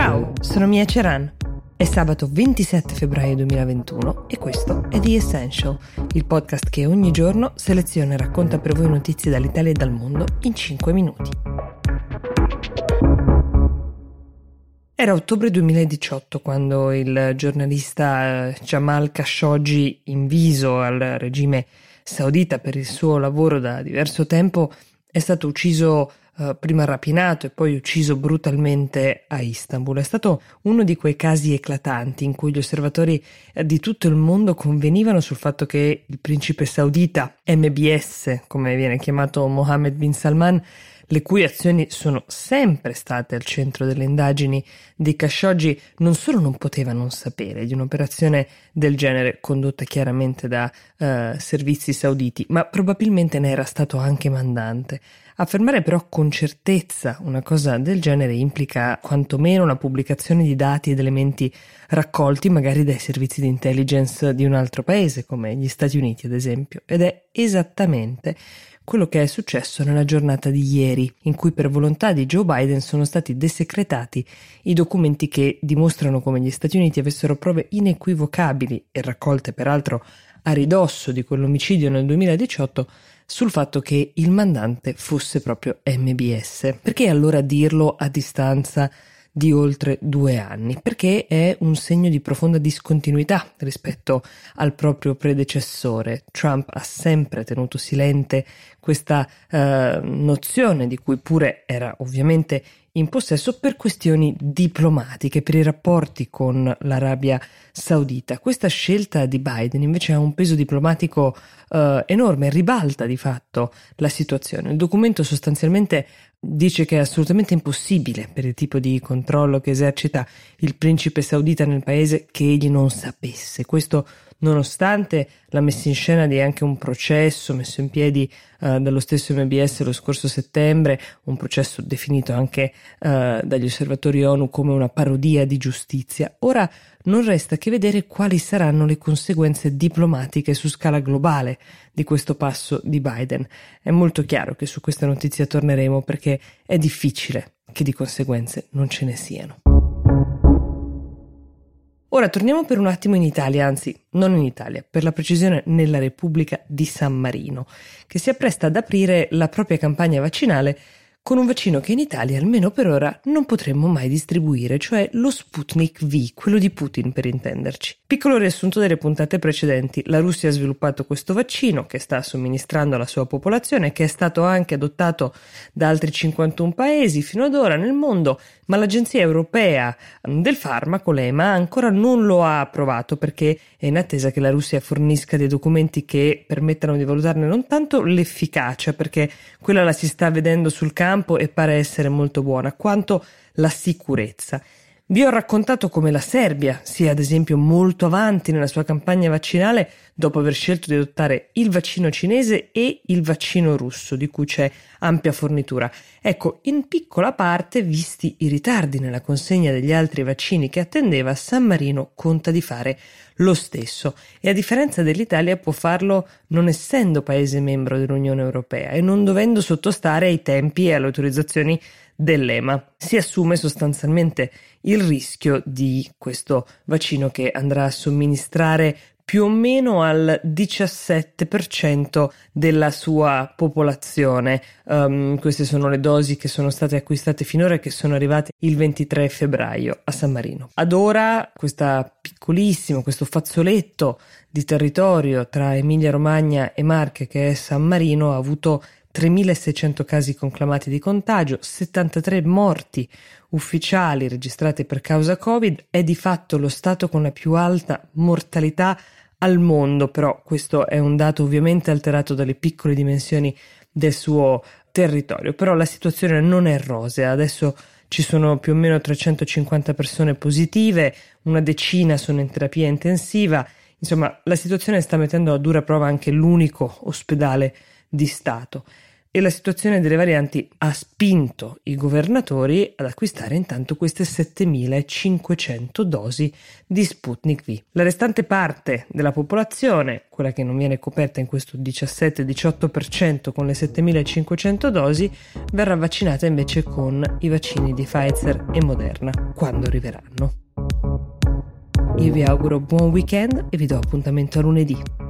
Ciao, sono Mia Ceran. È sabato 27 febbraio 2021 e questo è The Essential, il podcast che ogni giorno seleziona e racconta per voi notizie dall'Italia e dal mondo in 5 minuti. Era ottobre 2018 quando il giornalista Jamal Khashoggi, inviso al regime saudita per il suo lavoro da diverso tempo, è stato ucciso eh, prima rapinato e poi ucciso brutalmente a Istanbul. È stato uno di quei casi eclatanti in cui gli osservatori eh, di tutto il mondo convenivano sul fatto che il principe saudita, MBS, come viene chiamato Mohammed bin Salman, le cui azioni sono sempre state al centro delle indagini di Khashoggi, non solo non poteva non sapere di un'operazione del genere condotta chiaramente da eh, servizi sauditi, ma probabilmente ne era stato anche mandante. Affermare però con certezza una cosa del genere implica quantomeno la pubblicazione di dati ed elementi raccolti magari dai servizi di intelligence di un altro paese, come gli Stati Uniti ad esempio, ed è esattamente quello che è successo nella giornata di ieri, in cui per volontà di Joe Biden sono stati desecretati i documenti che dimostrano come gli Stati Uniti avessero prove inequivocabili e raccolte peraltro a ridosso di quell'omicidio nel 2018 sul fatto che il mandante fosse proprio MBS. Perché allora dirlo a distanza di oltre due anni? Perché è un segno di profonda discontinuità rispetto al proprio predecessore. Trump ha sempre tenuto silente questa eh, nozione di cui pure era ovviamente in possesso per questioni diplomatiche, per i rapporti con l'Arabia Saudita. Questa scelta di Biden invece ha un peso diplomatico eh, enorme, ribalta di fatto la situazione. Il documento sostanzialmente dice che è assolutamente impossibile per il tipo di controllo che esercita il principe saudita nel paese che egli non sapesse. Questo nonostante la messa in scena di anche un processo messo in piedi uh, dallo stesso MBS lo scorso settembre, un processo definito anche uh, dagli osservatori ONU come una parodia di giustizia. Ora non resta che vedere quali saranno le conseguenze diplomatiche su scala globale di questo passo di Biden. È molto chiaro che su questa notizia torneremo perché è difficile che di conseguenze non ce ne siano. Ora torniamo per un attimo in Italia, anzi non in Italia, per la precisione nella Repubblica di San Marino, che si appresta ad aprire la propria campagna vaccinale con un vaccino che in Italia, almeno per ora, non potremmo mai distribuire, cioè lo Sputnik V, quello di Putin per intenderci. Piccolo riassunto delle puntate precedenti, la Russia ha sviluppato questo vaccino che sta somministrando alla sua popolazione, che è stato anche adottato da altri 51 paesi fino ad ora nel mondo, ma l'Agenzia Europea del Farmaco, l'EMA, ancora non lo ha approvato perché è in attesa che la Russia fornisca dei documenti che permettano di valutarne non tanto l'efficacia, perché quella la si sta vedendo sul campo, campo e pare essere molto buona, quanto la sicurezza. Vi ho raccontato come la Serbia sia ad esempio molto avanti nella sua campagna vaccinale dopo aver scelto di adottare il vaccino cinese e il vaccino russo, di cui c'è ampia fornitura. Ecco, in piccola parte, visti i ritardi nella consegna degli altri vaccini che attendeva, San Marino conta di fare lo stesso e a differenza dell'Italia può farlo non essendo paese membro dell'Unione Europea e non dovendo sottostare ai tempi e alle autorizzazioni dell'EMA. Si assume sostanzialmente il rischio di questo vaccino che andrà a somministrare più o meno al 17% della sua popolazione. Um, queste sono le dosi che sono state acquistate finora e che sono arrivate il 23 febbraio a San Marino. Ad ora questo piccolissimo, questo fazzoletto di territorio tra Emilia Romagna e Marche che è San Marino ha avuto 3.600 casi conclamati di contagio, 73 morti ufficiali registrate per causa Covid, è di fatto lo Stato con la più alta mortalità al mondo, però questo è un dato ovviamente alterato dalle piccole dimensioni del suo territorio, però la situazione non è rosea, adesso ci sono più o meno 350 persone positive, una decina sono in terapia intensiva, insomma la situazione sta mettendo a dura prova anche l'unico ospedale di Stato. E la situazione delle varianti ha spinto i governatori ad acquistare intanto queste 7500 dosi di Sputnik V. La restante parte della popolazione, quella che non viene coperta in questo 17-18% con le 7500 dosi, verrà vaccinata invece con i vaccini di Pfizer e Moderna quando arriveranno. Io vi auguro buon weekend e vi do appuntamento a lunedì.